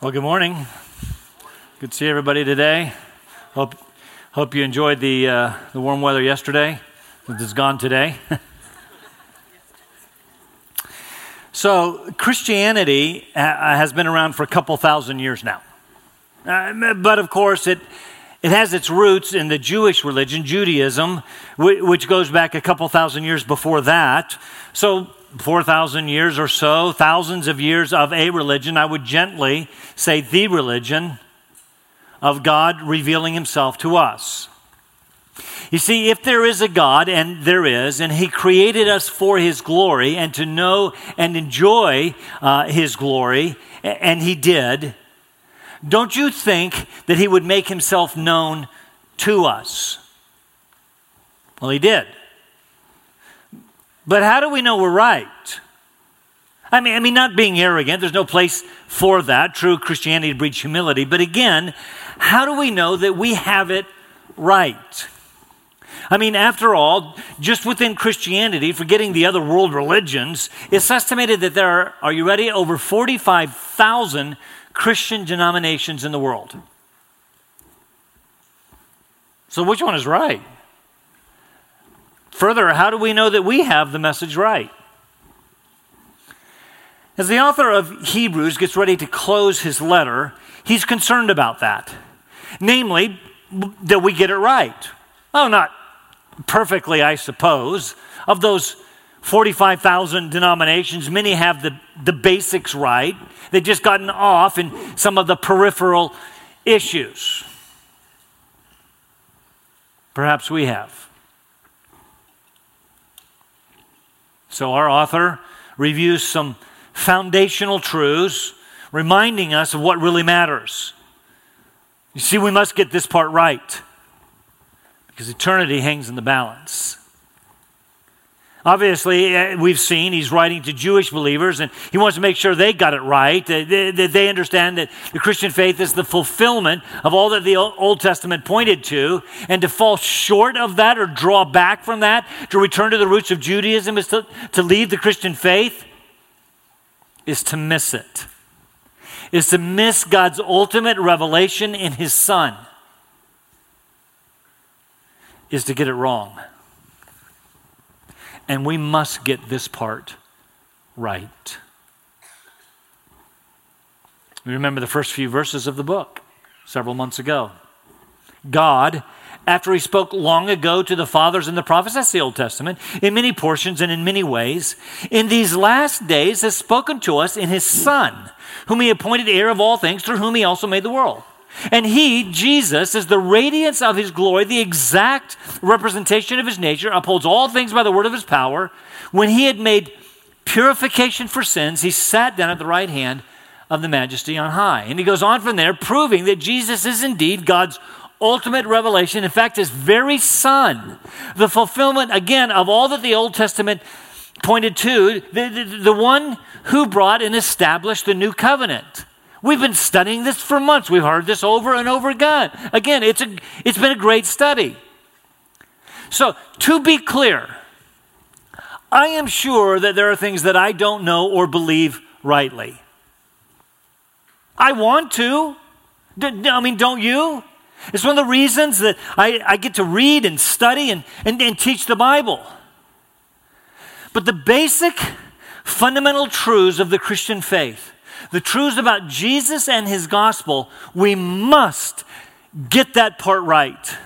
Well, good morning. Good to see everybody today. Hope, hope you enjoyed the, uh, the warm weather yesterday. It's gone today. so, Christianity uh, has been around for a couple thousand years now. Uh, but of course, it, it has its roots in the Jewish religion, Judaism, which goes back a couple thousand years before that. So, 4,000 years or so, thousands of years of a religion, I would gently say the religion of God revealing himself to us. You see, if there is a God, and there is, and He created us for His glory and to know and enjoy uh, His glory, and He did, don't you think that He would make Himself known to us? Well, He did. But how do we know we're right? I mean, I mean, not being arrogant, there's no place for that. True Christianity breeds humility. But again, how do we know that we have it right? I mean, after all, just within Christianity, forgetting the other world religions, it's estimated that there are, are you ready, over 45,000 Christian denominations in the world. So which one is right? Further, how do we know that we have the message right? As the author of Hebrews gets ready to close his letter, he's concerned about that. Namely, that we get it right. Oh, not perfectly, I suppose. Of those 45,000 denominations, many have the, the basics right. They've just gotten off in some of the peripheral issues. Perhaps we have. So, our author reviews some foundational truths, reminding us of what really matters. You see, we must get this part right because eternity hangs in the balance. Obviously, uh, we've seen he's writing to Jewish believers, and he wants to make sure they got it right, that they understand that the Christian faith is the fulfillment of all that the Old Testament pointed to, and to fall short of that or draw back from that, to return to the roots of Judaism, is to, to leave the Christian faith, is to miss it, is to miss God's ultimate revelation in his Son, is to get it wrong. And we must get this part right. We remember the first few verses of the book several months ago. God, after he spoke long ago to the fathers and the prophets, that's the Old Testament, in many portions and in many ways, in these last days has spoken to us in his Son, whom he appointed heir of all things, through whom he also made the world. And he, Jesus, is the radiance of his glory, the exact representation of his nature, upholds all things by the word of his power. When he had made purification for sins, he sat down at the right hand of the majesty on high. And he goes on from there, proving that Jesus is indeed God's ultimate revelation, in fact, his very son, the fulfillment, again, of all that the Old Testament pointed to, the, the, the one who brought and established the new covenant. We've been studying this for months. We've heard this over and over again. Again, it's, a, it's been a great study. So, to be clear, I am sure that there are things that I don't know or believe rightly. I want to. I mean, don't you? It's one of the reasons that I, I get to read and study and, and, and teach the Bible. But the basic fundamental truths of the Christian faith the truths about Jesus and his gospel, we must get that part right.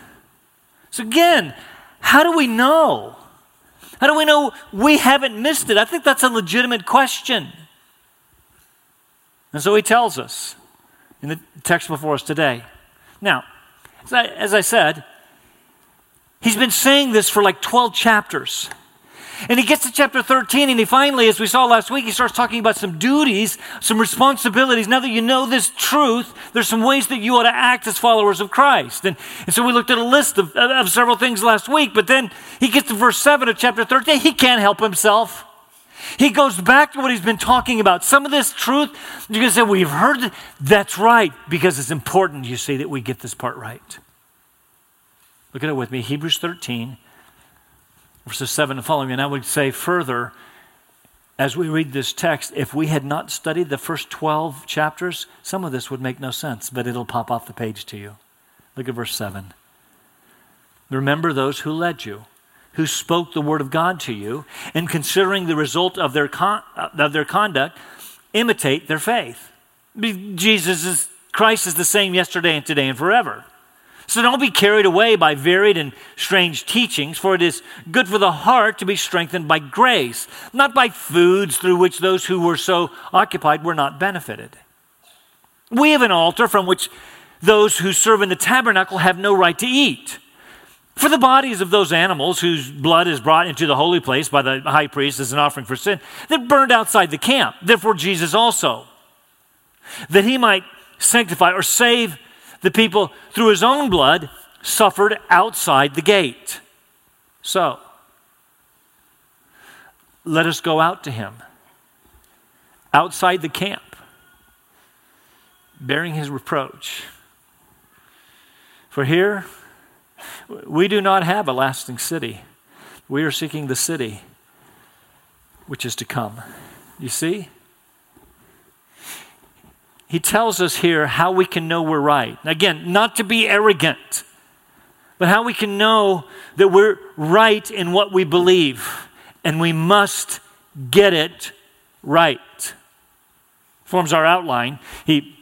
So, again, how do we know? How do we know we haven't missed it? I think that's a legitimate question. And so he tells us in the text before us today. Now, as I, as I said, he's been saying this for like 12 chapters. And he gets to chapter 13, and he finally, as we saw last week, he starts talking about some duties, some responsibilities. Now that you know this truth, there's some ways that you ought to act as followers of Christ. And, and so we looked at a list of, of several things last week, but then he gets to verse 7 of chapter 13. He can't help himself. He goes back to what he's been talking about. Some of this truth, you're going to say, you've heard it. That's right, because it's important, you see, that we get this part right. Look at it with me Hebrews 13, verses 7 and following. And I would say further, as we read this text, if we had not studied the first 12 chapters, some of this would make no sense, but it'll pop off the page to you. Look at verse 7. Remember those who led you, who spoke the word of God to you, and considering the result of their, con- uh, of their conduct, imitate their faith. Jesus is, Christ is the same yesterday and today and forever. So don't be carried away by varied and strange teachings, for it is good for the heart to be strengthened by grace, not by foods through which those who were so occupied were not benefited. We have an altar from which those who serve in the tabernacle have no right to eat. For the bodies of those animals whose blood is brought into the holy place by the high priest as an offering for sin, they're burned outside the camp. Therefore, Jesus also, that he might sanctify or save the people, through his own blood, suffered outside the gate. So, let us go out to him outside the camp, bearing his reproach. For here, we do not have a lasting city. We are seeking the city which is to come. You see? He tells us here how we can know we're right. Again, not to be arrogant, but how we can know that we're right in what we believe, and we must get it right. Forms our outline. He,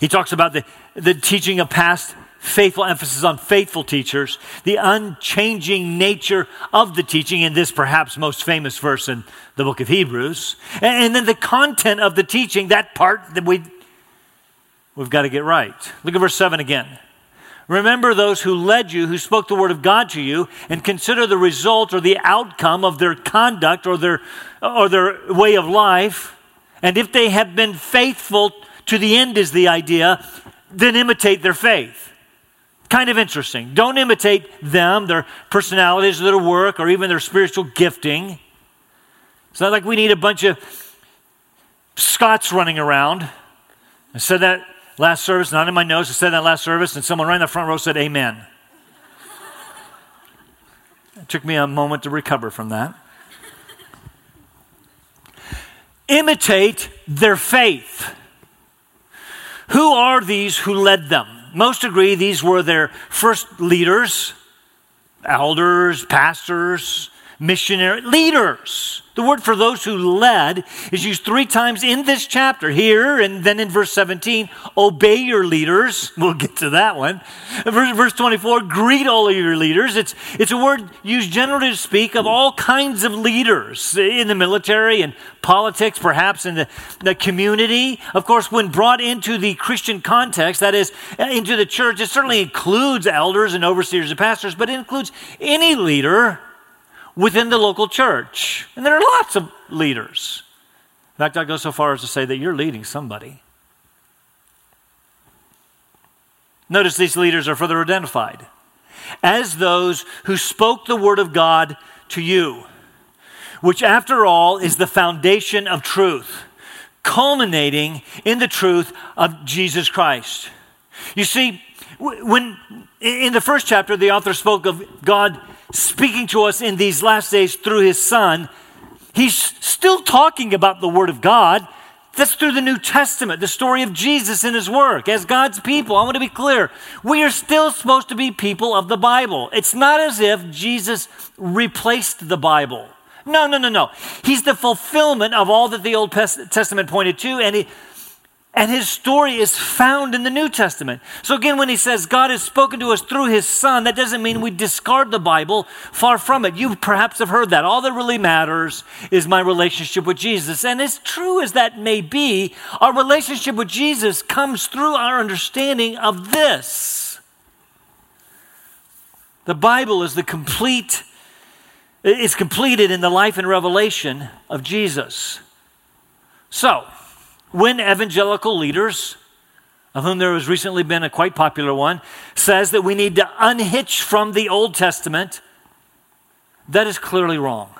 he talks about the, the teaching of past faithful emphasis on faithful teachers, the unchanging nature of the teaching in this perhaps most famous verse in the book of Hebrews, and, and then the content of the teaching, that part that we we've got to get right. Look at verse 7 again. Remember those who led you, who spoke the word of God to you, and consider the result or the outcome of their conduct or their, or their way of life. And if they have been faithful to the end, is the idea, then imitate their faith. Kind of interesting. Don't imitate them, their personalities, their work, or even their spiritual gifting. It's not like we need a bunch of Scots running around. I said that last service, not in my notes, I said that last service, and someone right in the front row said, Amen. it took me a moment to recover from that. Imitate their faith. Who are these who led them? Most agree these were their first leaders, elders, pastors, missionary leaders. The word for those who led is used three times in this chapter here and then in verse 17. Obey your leaders. We'll get to that one. Verse, verse 24, greet all of your leaders. It's, it's a word used generally to speak of all kinds of leaders in the military and politics, perhaps in the, the community. Of course, when brought into the Christian context, that is, uh, into the church, it certainly includes elders and overseers and pastors, but it includes any leader within the local church. And there are lots of leaders. In fact, I go so far as to say that you're leading somebody. Notice these leaders are further identified as those who spoke the word of God to you, which, after all, is the foundation of truth, culminating in the truth of Jesus Christ. You see, when in the first chapter, the author spoke of God speaking to us in these last days through his son, he's still talking about the Word of God. That's through the New Testament, the story of Jesus and his work. As God's people, I want to be clear, we are still supposed to be people of the Bible. It's not as if Jesus replaced the Bible. No, no, no, no. He's the fulfillment of all that the Old Testament pointed to, and he, and his story is found in the New Testament. So, again, when he says God has spoken to us through his son, that doesn't mean we discard the Bible. Far from it. You perhaps have heard that. All that really matters is my relationship with Jesus. And as true as that may be, our relationship with Jesus comes through our understanding of this. The Bible is the complete, it's completed in the life and revelation of Jesus. So, when evangelical leaders, of whom there has recently been a quite popular one, says that we need to unhitch from the Old Testament, that is clearly wrong.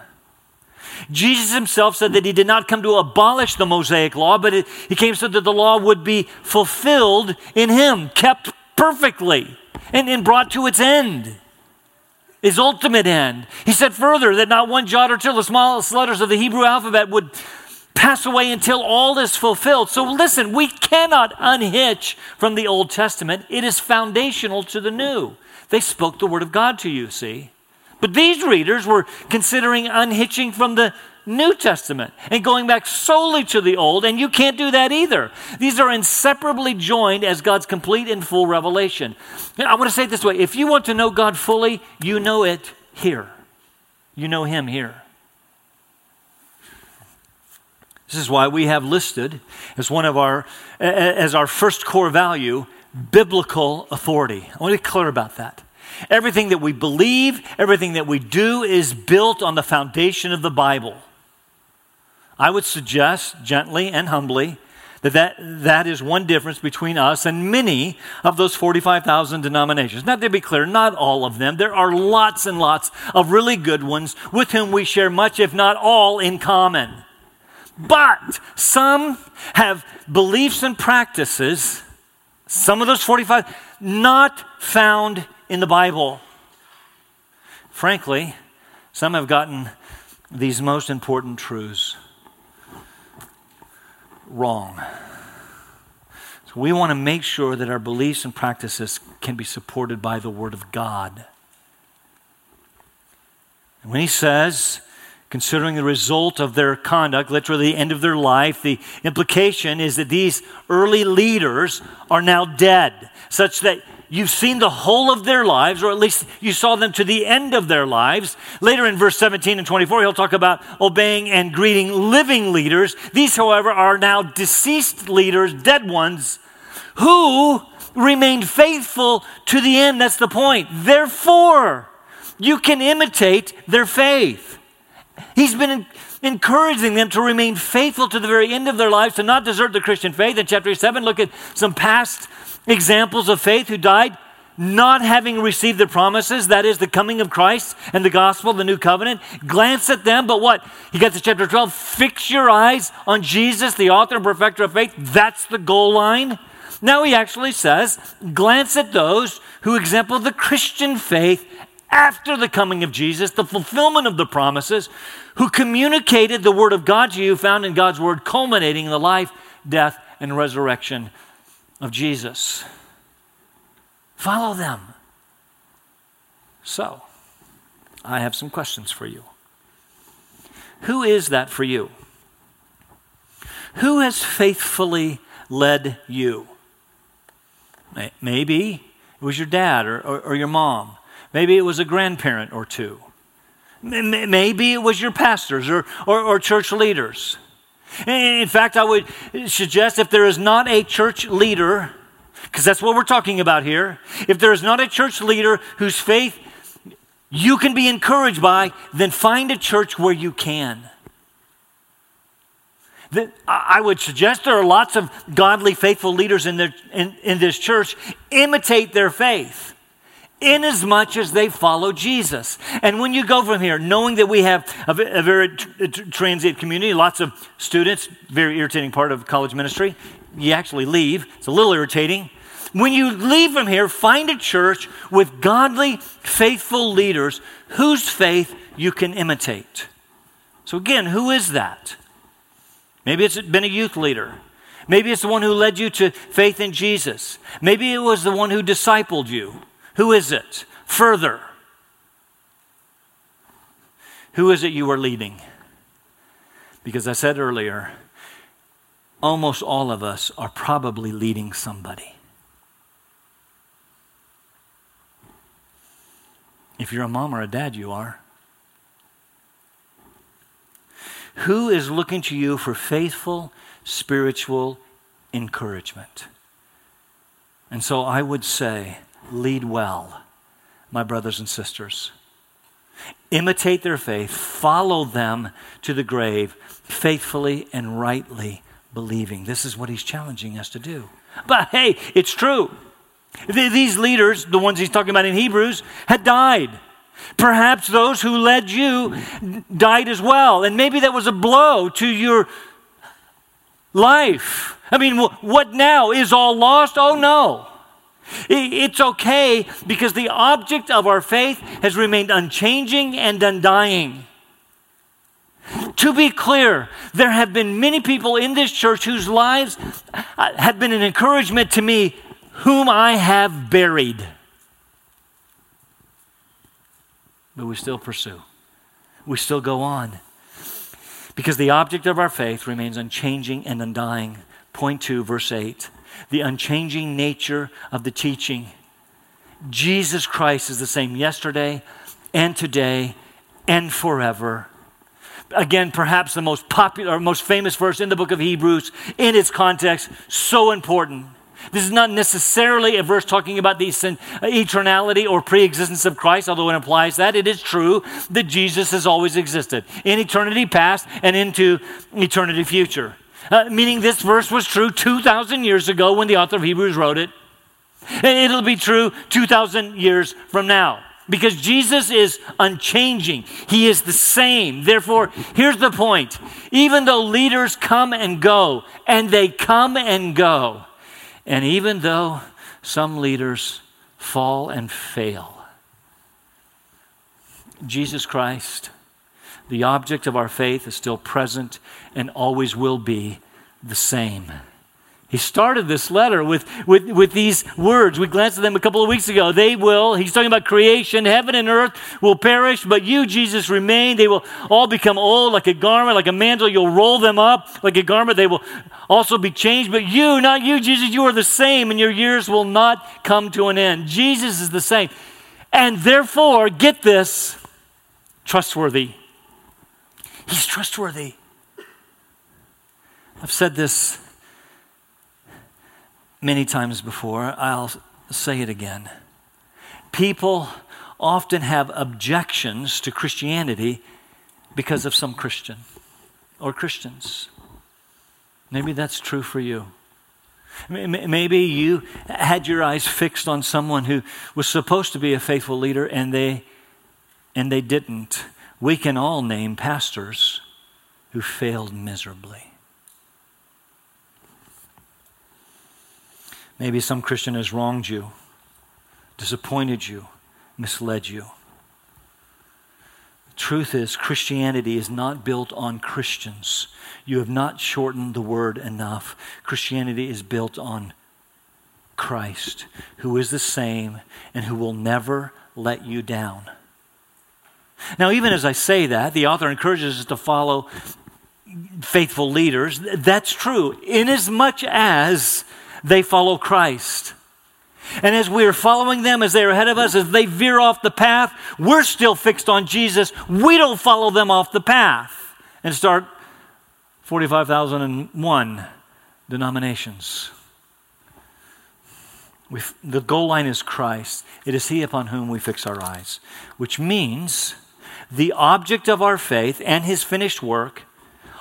Jesus himself said that he did not come to abolish the Mosaic law, but it, he came so that the law would be fulfilled in him, kept perfectly, and, and brought to its end. his ultimate end. He said further that not one jot or tittle, the smallest letters of the Hebrew alphabet, would pass away until all is fulfilled. So listen, we cannot unhitch from the Old Testament. It is foundational to the New. They spoke the Word of God to you, see? But these readers were considering unhitching from the New Testament and going back solely to the Old, and you can't do that either. These are inseparably joined as God's complete and full revelation. I want to say it this way if you want to know God fully, you know it here. You know Him here. This is why we have listed as one of our as our first core value biblical authority. I want to be clear about that. Everything that we believe, everything that we do is built on the foundation of the Bible. I would suggest gently and humbly that, that that is one difference between us and many of those 45,000 denominations. Now, to be clear, not all of them. There are lots and lots of really good ones with whom we share much, if not all, in common. But some have beliefs and practices, some of those 45, not found in the Bible. Frankly, some have gotten these most important truths wrong. So we want to make sure that our beliefs and practices can be supported by the Word of God. And when he says, considering the result of their conduct, literally the end of their life, the implication is that these early leaders are now dead, such that You've seen the whole of their lives, or at least you saw them to the end of their lives. Later in verse 17 and 24, he'll talk about obeying and greeting living leaders. These, however, are now deceased leaders, dead ones, who remained faithful to the end. That's the point. Therefore, you can imitate their faith. He's been encouraging them to remain faithful to the very end of their lives, to not desert the Christian faith. In chapter 7, look at some past examples of faith who died not having received the promises, that is the coming of Christ and the gospel, the new covenant. Glance at them, but what? He gets to chapter 12. Fix your eyes on Jesus, the author and perfecter of faith. That's the goal line. Now he actually says, glance at those who exemplify the Christian faith after the coming of Jesus, the fulfillment of the promises, who communicated the word of God to you, found in God's word, culminating in the life, death, and resurrection of Jesus. Follow them. So, I have some questions for you. Who is that for you? Who has faithfully led you? Maybe it was your dad or, or, or, your mom. Maybe it was a grandparent or two. Maybe it was your pastors or, or, or church leaders. In fact, I would suggest if there is not a church leader, because that's what we're talking about here, if there is not a church leader whose faith you can be encouraged by, then find a church where you can. I would suggest there are lots of godly, faithful leaders in, their, in, in this church. Imitate their faith inasmuch as much as they follow Jesus. And when you go from here, knowing that we have a, a very tr- transient community, lots of students, very irritating part of college ministry, you actually leave. It's a little irritating. When you leave from here, find a church with godly, faithful leaders whose faith you can imitate. So, again, who is that? Maybe it's been a youth leader. Maybe it's the one who led you to faith in Jesus. Maybe it was the one who discipled you. Who is it? Further, who is it you are leading? Because I said earlier, almost all of us are probably leading somebody. If you're a mom or a dad, you are. Who is looking to you for faithful spiritual encouragement? And so I would say, lead well, my brothers and sisters. Imitate their faith, follow them to the grave, faithfully and rightly believing. This is what he's challenging us to do. But hey, it's true. These leaders, the ones he's talking about in Hebrews, had died. Perhaps those who led you died as well. And maybe that was a blow to your life. I mean, what now? Is all lost? Oh no. It's okay because the object of our faith has remained unchanging and undying. To be clear, there have been many people in this church whose lives uh, have been an encouragement to me, whom I have buried. But we still pursue, we still go on. Because the object of our faith remains unchanging and undying. Point two, verse 8 the unchanging nature of the teaching. Jesus Christ is the same yesterday and today and forever. Again, perhaps the most popular, most famous verse in the book of Hebrews, in its context, so important. This is not necessarily a verse talking about the uh, eternality or pre-existence of Christ, although it implies that. It is true that Jesus has always existed in eternity past and into eternity future. Uh, meaning this verse was true 2,000 years ago when the author of Hebrews wrote it. It'll be true 2,000 years from now because Jesus is unchanging. He is the same. Therefore, here's the point even though leaders come and go, and they come and go, and even though some leaders fall and fail, Jesus Christ the object of our faith is still present and always will be the same. He started this letter with, with, with these words. We glanced at them a couple of weeks ago. They will, he's talking about creation, heaven and earth will perish, but you, Jesus, remain. They will all become old like a garment, like a mantle. You'll roll them up like a garment. They will also be changed, but you, not you, Jesus, you are the same, and your years will not come to an end. Jesus is the same. And therefore, get this, trustworthy. He's trustworthy. I've said this many times before. I'll say it again. People often have objections to Christianity because of some Christian or Christians. Maybe that's true for you. Maybe you had your eyes fixed on someone who was supposed to be a faithful leader and they and they didn't. We can all name pastors who failed miserably. Maybe some Christian has wronged you, disappointed you, misled you. The truth is, Christianity is not built on Christians. You have not shortened the word enough. Christianity is built on Christ, who is the same and who will never let you down. Now, even as I say that, the author encourages us to follow faithful leaders. That's true, inasmuch as they follow Christ. And as we are following them, as they are ahead of us, as they veer off the path, we're still fixed on Jesus. We don't follow them off the path and start 45,001 denominations. We've, the goal line is Christ. It is He upon whom we fix our eyes, which means the object of our faith and his finished work,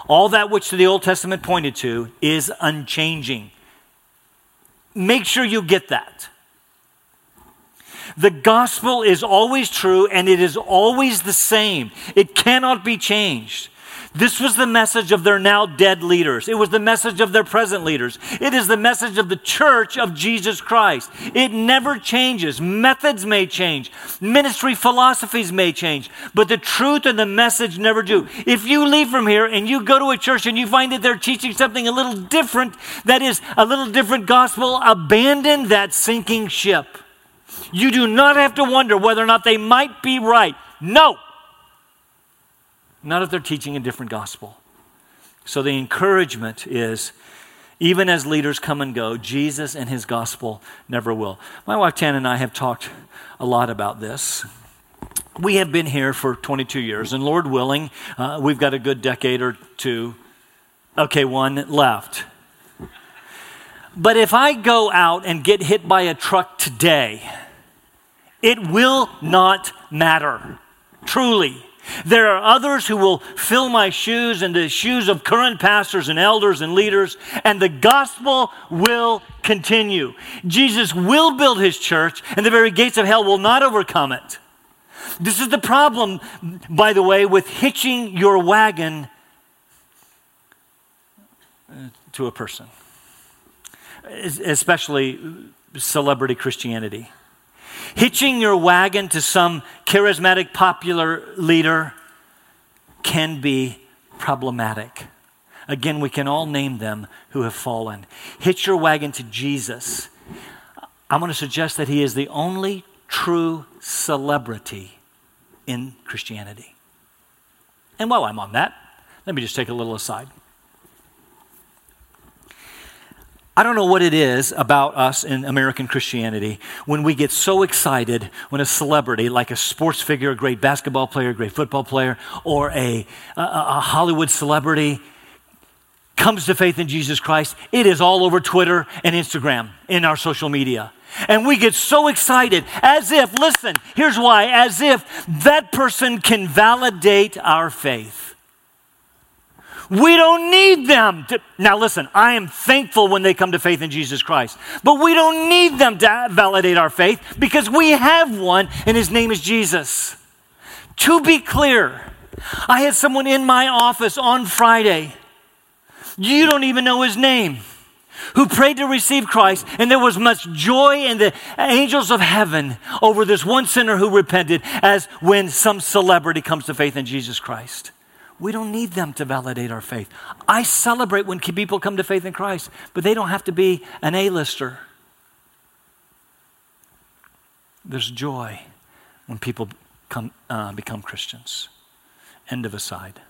all that which the Old Testament pointed to, is unchanging. Make sure you get that. The gospel is always true and it is always the same. It cannot be changed. This was the message of their now dead leaders. It was the message of their present leaders. It is the message of the church of Jesus Christ. It never changes. Methods may change, ministry philosophies may change, but the truth and the message never do. If you leave from here and you go to a church and you find that they're teaching something a little different, that is a little different gospel, abandon that sinking ship. You do not have to wonder whether or not they might be right. No. Not if they're teaching a different gospel. So the encouragement is even as leaders come and go, Jesus and his gospel never will. My wife Tan and I have talked a lot about this. We have been here for 22 years, and Lord willing, uh, we've got a good decade or two. Okay, one left. But if I go out and get hit by a truck today, it will not matter. Truly. There are others who will fill my shoes and the shoes of current pastors and elders and leaders, and the gospel will continue. Jesus will build his church, and the very gates of hell will not overcome it. This is the problem, by the way, with hitching your wagon uh, to a person, especially celebrity Christianity. Hitching your wagon to some charismatic popular leader can be problematic. Again, we can all name them who have fallen. Hitch your wagon to Jesus. I'm going to suggest that he is the only true celebrity in Christianity. And while I'm on that, let me just take a little aside. I don't know what it is about us in American Christianity when we get so excited when a celebrity, like a sports figure, a great basketball player, a great football player, or a, a, a Hollywood celebrity, comes to faith in Jesus Christ. It is all over Twitter and Instagram in our social media. And we get so excited as if, listen, here's why, as if that person can validate our faith. We don't need them to. Now, listen, I am thankful when they come to faith in Jesus Christ, but we don't need them to validate our faith because we have one, and his name is Jesus. To be clear, I had someone in my office on Friday. You don't even know his name who prayed to receive Christ, and there was much joy in the angels of heaven over this one sinner who repented, as when some celebrity comes to faith in Jesus Christ. We don't need them to validate our faith. I celebrate when people come to faith in Christ, but they don't have to be an A-lister. There's joy when people come, uh, become Christians. End of aside.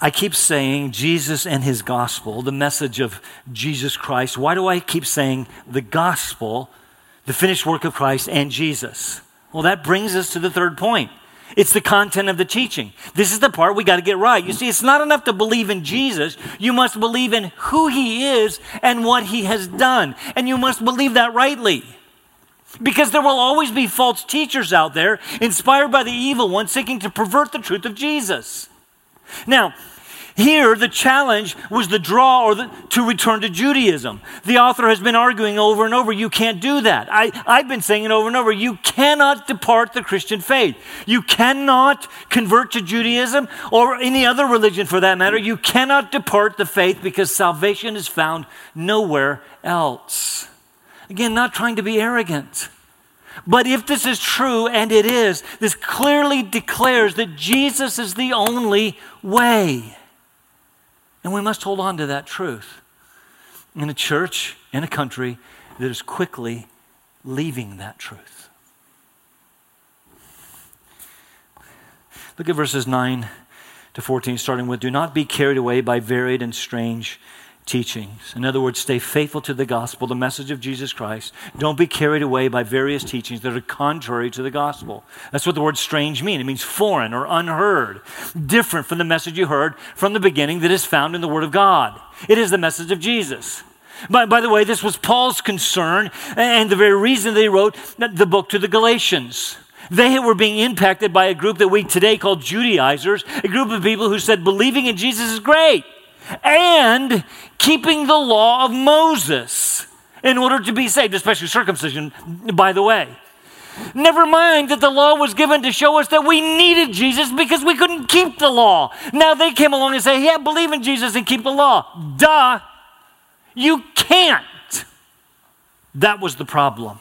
I keep saying Jesus and his gospel, the message of Jesus Christ. Why do I keep saying the gospel, the finished work of Christ, and Jesus? Well, that brings us to the third point. It's the content of the teaching. This is the part we got to get right. You see, it's not enough to believe in Jesus. You must believe in who he is and what he has done. And you must believe that rightly. Because there will always be false teachers out there inspired by the evil one seeking to pervert the truth of Jesus. Now, here, the challenge was the draw or the, to return to Judaism. The author has been arguing over and over, you can't do that. I, I've been saying it over and over, you cannot depart the Christian faith. You cannot convert to Judaism or any other religion for that matter. You cannot depart the faith because salvation is found nowhere else. Again, not trying to be arrogant. But if this is true, and it is, this clearly declares that Jesus is the only way. And we must hold on to that truth in a church, in a country that is quickly leaving that truth. Look at verses 9 to 14, starting with Do not be carried away by varied and strange teachings. In other words, stay faithful to the gospel, the message of Jesus Christ. Don't be carried away by various teachings that are contrary to the gospel. That's what the word strange means. It means foreign or unheard, different from the message you heard from the beginning that is found in the Word of God. It is the message of Jesus. By, by the way, this was Paul's concern and the very reason they wrote the book to the Galatians. They were being impacted by a group that we today call Judaizers, a group of people who said believing in Jesus is great and keeping the law of Moses in order to be saved, especially circumcision, by the way. Never mind that the law was given to show us that we needed Jesus because we couldn't keep the law. Now they came along and say, Yeah, believe in Jesus and keep the law. Duh. You can't. That was the problem.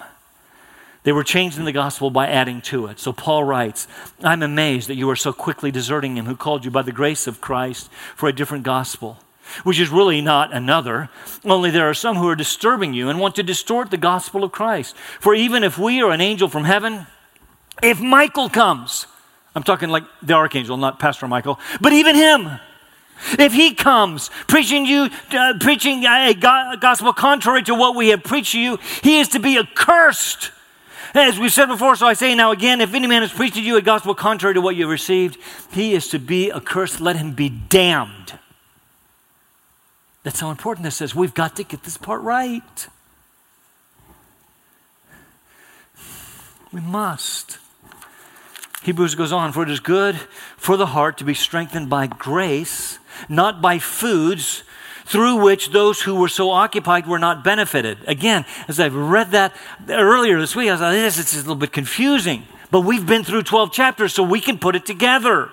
They were changing the gospel by adding to it. So Paul writes, I'm amazed that you are so quickly deserting him who called you by the grace of Christ for a different gospel, which is really not another. Only there are some who are disturbing you and want to distort the gospel of Christ. For even if we are an angel from heaven, if Michael comes, I'm talking like the archangel, not Pastor Michael, but even him, if he comes preaching you, uh, preaching a gospel contrary to what we have preached to you, he is to be accursed. As we said before, so I say now again, if any man has preached to you a gospel contrary to what you received, he is to be accursed. Let him be damned. That's how important this is. We've got to get this part right. We must. Hebrews goes on, for it is good for the heart to be strengthened by grace, not by foods through which those who were so occupied were not benefited. Again, as I've read that earlier this week, I thought, this is a little bit confusing. But we've been through 12 chapters, so we can put it together.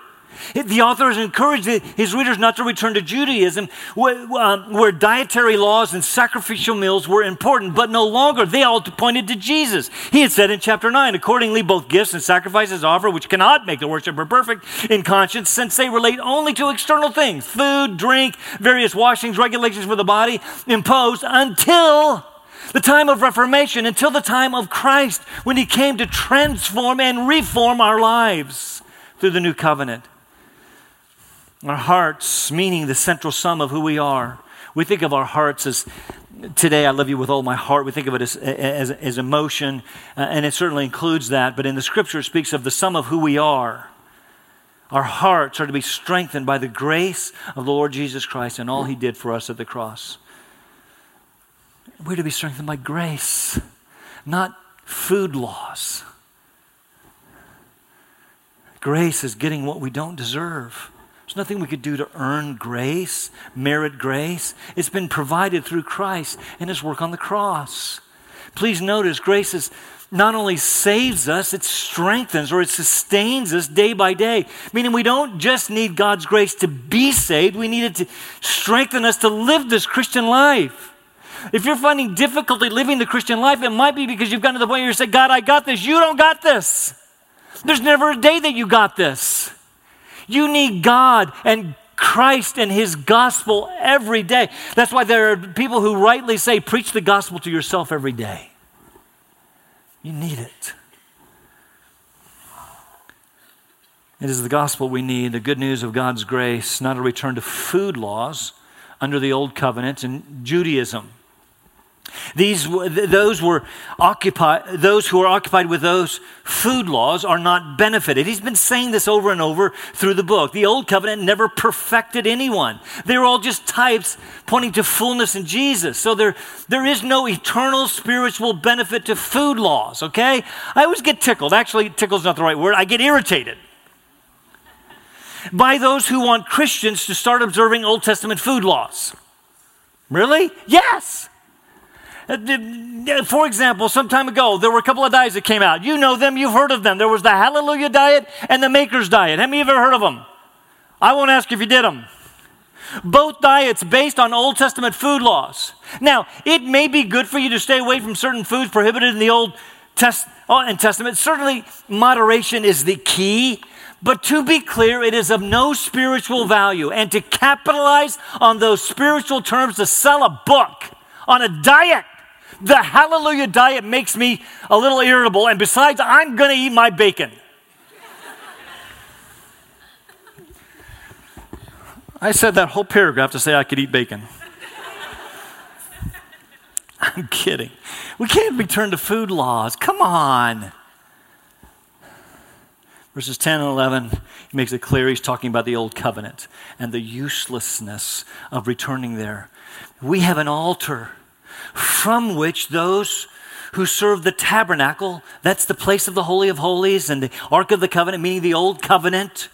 The author has encouraged his readers not to return to Judaism, um, where dietary laws and sacrificial meals were important, but no longer. They all pointed to Jesus. He had said in chapter 9, accordingly, both gifts and sacrifices offered, which cannot make the worshiper perfect in conscience, since they relate only to external things food, drink, various washings, regulations for the body, imposed until the time of Reformation, until the time of Christ, when He came to transform and reform our lives through the new covenant. Our hearts, meaning the central sum of who we are. We think of our hearts as today I love you with all my heart. We think of it as, as, as emotion, uh, and it certainly includes that. But in the scripture, it speaks of the sum of who we are. Our hearts are to be strengthened by the grace of the Lord Jesus Christ and all he did for us at the cross. We're to be strengthened by grace, not food laws. Grace is getting what we don't deserve. There's nothing we could do to earn grace, merit grace. It's been provided through Christ and his work on the cross. Please notice grace is not only saves us, it strengthens or it sustains us day by day. Meaning we don't just need God's grace to be saved, we need it to strengthen us to live this Christian life. If you're finding difficulty living the Christian life, it might be because you've gotten to the point where you say, God, I got this. You don't got this. There's never a day that you got this. You need God and Christ and His gospel every day. That's why there are people who rightly say, preach the gospel to yourself every day. You need it. It is the gospel we need, the good news of God's grace, not a return to food laws under the old covenant and Judaism. These, those, were occupied, those who are occupied with those food laws are not benefited. He's been saying this over and over through the book. The Old Covenant never perfected anyone. They were all just types pointing to fullness in Jesus. So there, there is no eternal spiritual benefit to food laws, okay? I always get tickled. Actually, tickle's not the right word. I get irritated by those who want Christians to start observing Old Testament food laws. Really? Yes. Uh, for example, some time ago, there were a couple of diets that came out. You know them, you've heard of them. There was the Hallelujah diet and the Maker's diet. Have you ever heard of them? I won't ask if you did them. Both diets based on Old Testament food laws. Now, it may be good for you to stay away from certain foods prohibited in the Old Test- uh, Testament. Certainly, moderation is the key. But to be clear, it is of no spiritual value. And to capitalize on those spiritual terms to sell a book on a diet the hallelujah diet makes me a little irritable, and besides, I'm going to eat my bacon. I said that whole paragraph to say I could eat bacon. I'm kidding. We can't return to food laws. Come on. Verses 10 and 11, he makes it clear he's talking about the old covenant and the uselessness of returning there. We have an altar from which those who serve the tabernacle, that's the place of the Holy of Holies and the Ark of the Covenant, meaning the Old Covenant.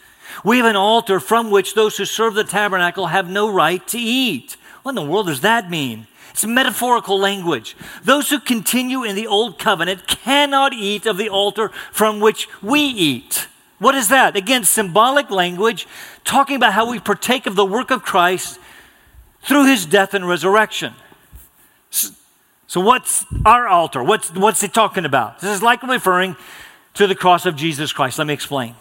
We have an altar from which those who serve the tabernacle have no right to eat. What in the world does that mean? It's metaphorical language. Those who continue in the Old Covenant cannot eat of the altar from which we eat. What is that? Again, symbolic language talking about how we partake of the work of Christ through his death and resurrection. So, what's our altar? What's, what's it talking about? This is likely referring to the cross of Jesus Christ. Let me explain.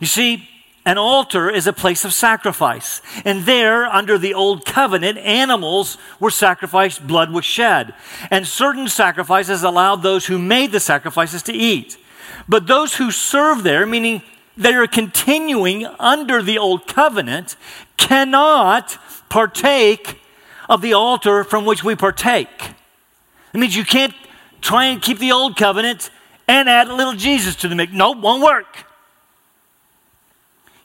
You see, an altar is a place of sacrifice. And there, under the old covenant, animals were sacrificed, blood was shed. And certain sacrifices allowed those who made the sacrifices to eat. But those who serve there, meaning they are continuing under the old covenant, cannot partake of the altar from which we partake. It means you can't try and keep the old covenant and add a little Jesus to the mix. Nope, won't work.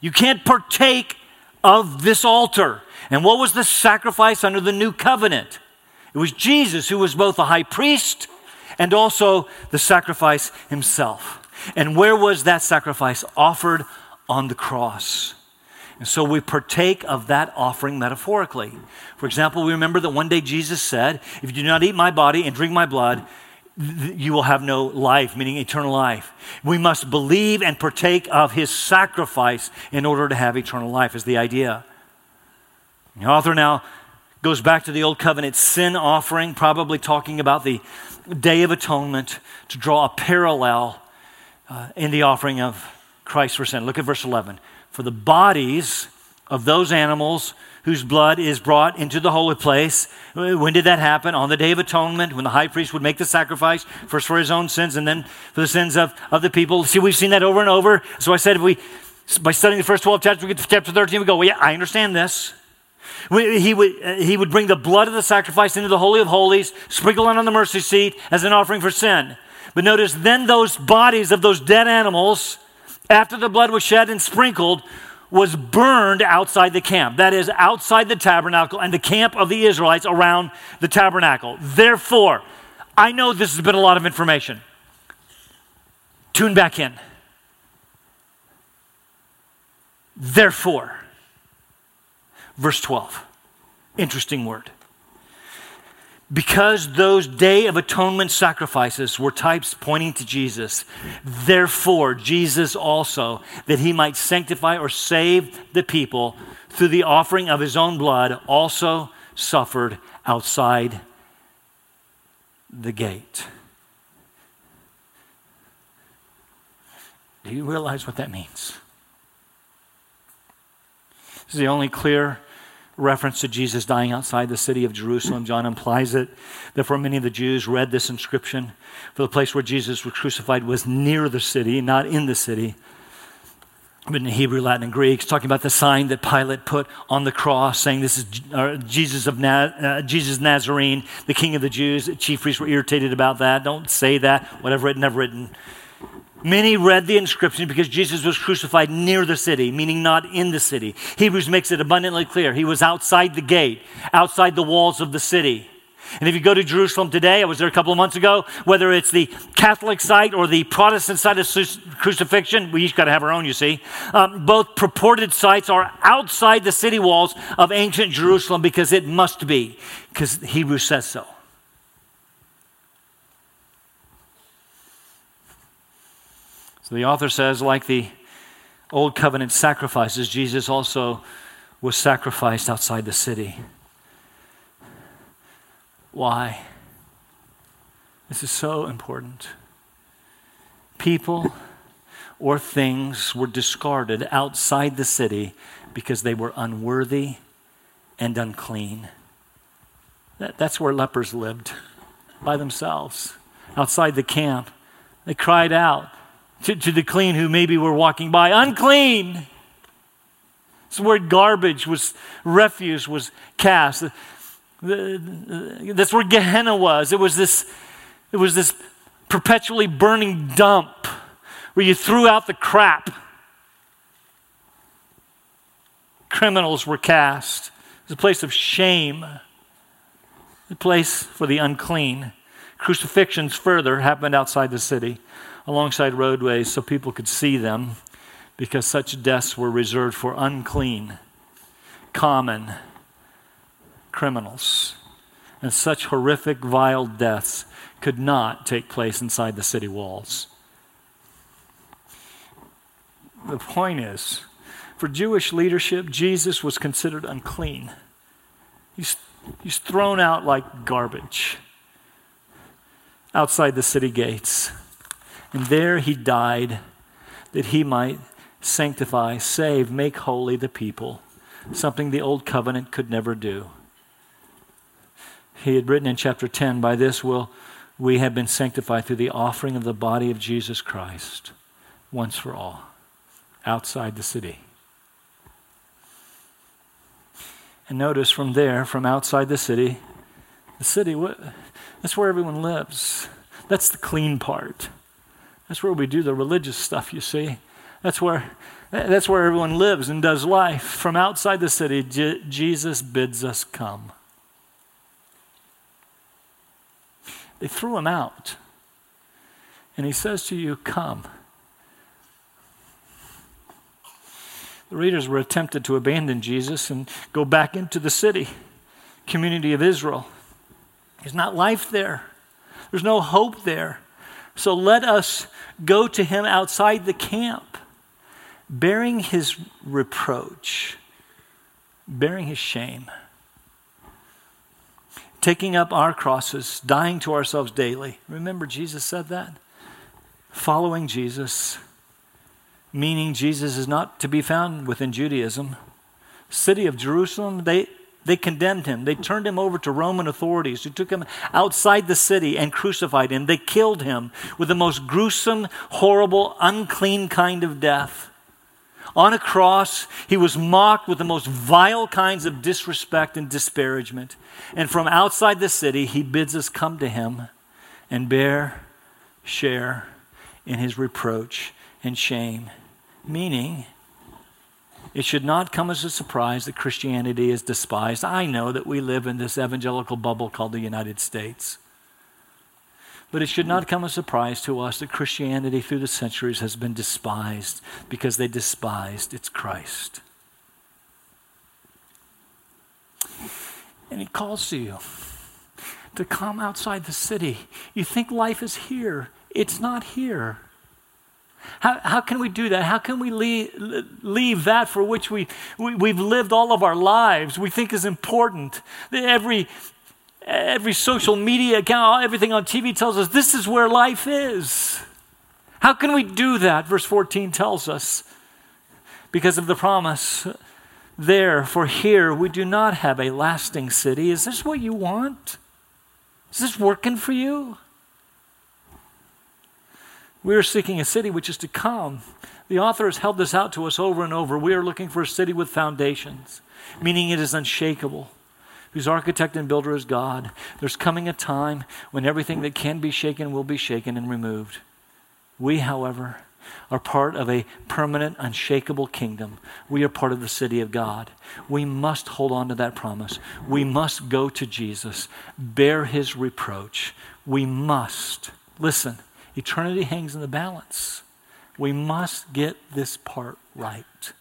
You can't partake of this altar. And what was the sacrifice under the new covenant? It was Jesus who was both the high priest and also the sacrifice himself. And where was that sacrifice offered? On the cross. And so we partake of that offering metaphorically. For example, we remember that one day Jesus said, If you do not eat my body and drink my blood, you will have no life, meaning eternal life. We must believe and partake of his sacrifice in order to have eternal life, is the idea. The author now goes back to the Old Covenant sin offering, probably talking about the Day of Atonement to draw a parallel uh, in the offering of Christ for sin. Look at verse 11. For the bodies of those animals whose blood is brought into the holy place. When did that happen? On the Day of Atonement, when the high priest would make the sacrifice, first for his own sins and then for the sins of, of the people. See, we've seen that over and over. So I said, if we, by studying the first 12 chapters, we get to chapter 13, we go, well, yeah, I understand this. He would, uh, he would bring the blood of the sacrifice into the Holy of Holies, sprinkle it on the mercy seat as an offering for sin. But notice, then those bodies of those dead animals, after the blood was shed and sprinkled, was burned outside the camp. That is, outside the tabernacle and the camp of the Israelites around the tabernacle. Therefore, I know this has been a lot of information. Tune back in. Therefore, verse 12. Interesting word. Because those Day of Atonement sacrifices were types pointing to Jesus, therefore, Jesus also, that he might sanctify or save the people through the offering of his own blood, also suffered outside the gate. Do you realize what that means? This is the only clear reference to Jesus dying outside the city of Jerusalem. John implies it. Therefore, many of the Jews read this inscription for the place where Jesus was crucified was near the city, not in the city. But in Hebrew, Latin, and Greek, it's talking about the sign that Pilate put on the cross, saying, "This is uh, Jesus of Na- uh, Jesus Nazarene, the King of the Jews." The chief priests were irritated about that. Don't say that. Whatever written, never written. Many read the inscription because Jesus was crucified near the city, meaning not in the city. Hebrews makes it abundantly clear. He was outside the gate, outside the walls of the city. And if you go to Jerusalem today, I was there a couple of months ago, whether it's the Catholic site or the Protestant site of crucifixion, we each got to have our own, you see. Um, both purported sites are outside the city walls of ancient Jerusalem because it must be, because Hebrews says so. The author says, like the old covenant sacrifices, Jesus also was sacrificed outside the city. Why? This is so important. People or things were discarded outside the city because they were unworthy and unclean. That, that's where lepers lived by themselves, outside the camp. They cried out, to, to the clean who maybe were walking by. Unclean! This word garbage was, refuse was cast. The, the, that's where Gehenna was. It was this, it was this perpetually burning dump where you threw out the crap. Criminals were cast. It was a place of shame, a place for the unclean. Crucifixions further happened outside the city alongside roadways so people could see them because such deaths were reserved for unclean, common criminals. And such horrific, vile deaths could not take place inside the city walls. The point is, for Jewish leadership, Jesus was considered unclean. He's, he's thrown out like garbage outside the city gates. And there he died that he might sanctify, save, make holy the people, something the old covenant could never do. He had written in chapter 10 By this will we have been sanctified through the offering of the body of Jesus Christ once for all, outside the city. And notice from there, from outside the city, the city, that's where everyone lives. That's the clean part. That's where we do the religious stuff, you see. That's where, that's where everyone lives and does life. From outside the city, Je- Jesus bids us come. They threw him out. And he says to you, Come. The readers were tempted to abandon Jesus and go back into the city, community of Israel. There's not life there. There's no hope there. So let us go to him outside the camp, bearing his reproach, bearing his shame, taking up our crosses, dying to ourselves daily. Remember, Jesus said that? Following Jesus, meaning Jesus is not to be found within Judaism. City of Jerusalem, they they condemned him. They turned him over to Roman authorities who took him outside the city and crucified him. They killed him with the most gruesome, horrible, unclean kind of death. On a cross, he was mocked with the most vile kinds of disrespect and disparagement. And from outside the city, he bids us come to him and bear, share in his reproach and shame. Meaning, it should not come as a surprise that Christianity is despised. I know that we live in this evangelical bubble called the United States. But it should not come as a surprise to us that Christianity through the centuries has been despised because they despised its Christ. And he calls to you to come outside the city. You think life is here, it's not here. How, how can we do that? How can we leave, leave that for which we, we, we've lived all of our lives, we think is important? Every, every social media account, everything on TV tells us this is where life is. How can we do that? Verse 14 tells us because of the promise there, for here we do not have a lasting city. Is this what you want? Is this working for you? We are seeking a city which is to come. The author has held this out to us over and over. We are looking for a city with foundations, meaning it is unshakable, whose architect and builder is God. There's coming a time when everything that can be shaken will be shaken and removed. We, however, are part of a permanent, unshakable kingdom. We are part of the city of God. We must hold on to that promise. We must go to Jesus, bear his reproach. We must, listen, Eternity hangs in the balance. We must get this part right.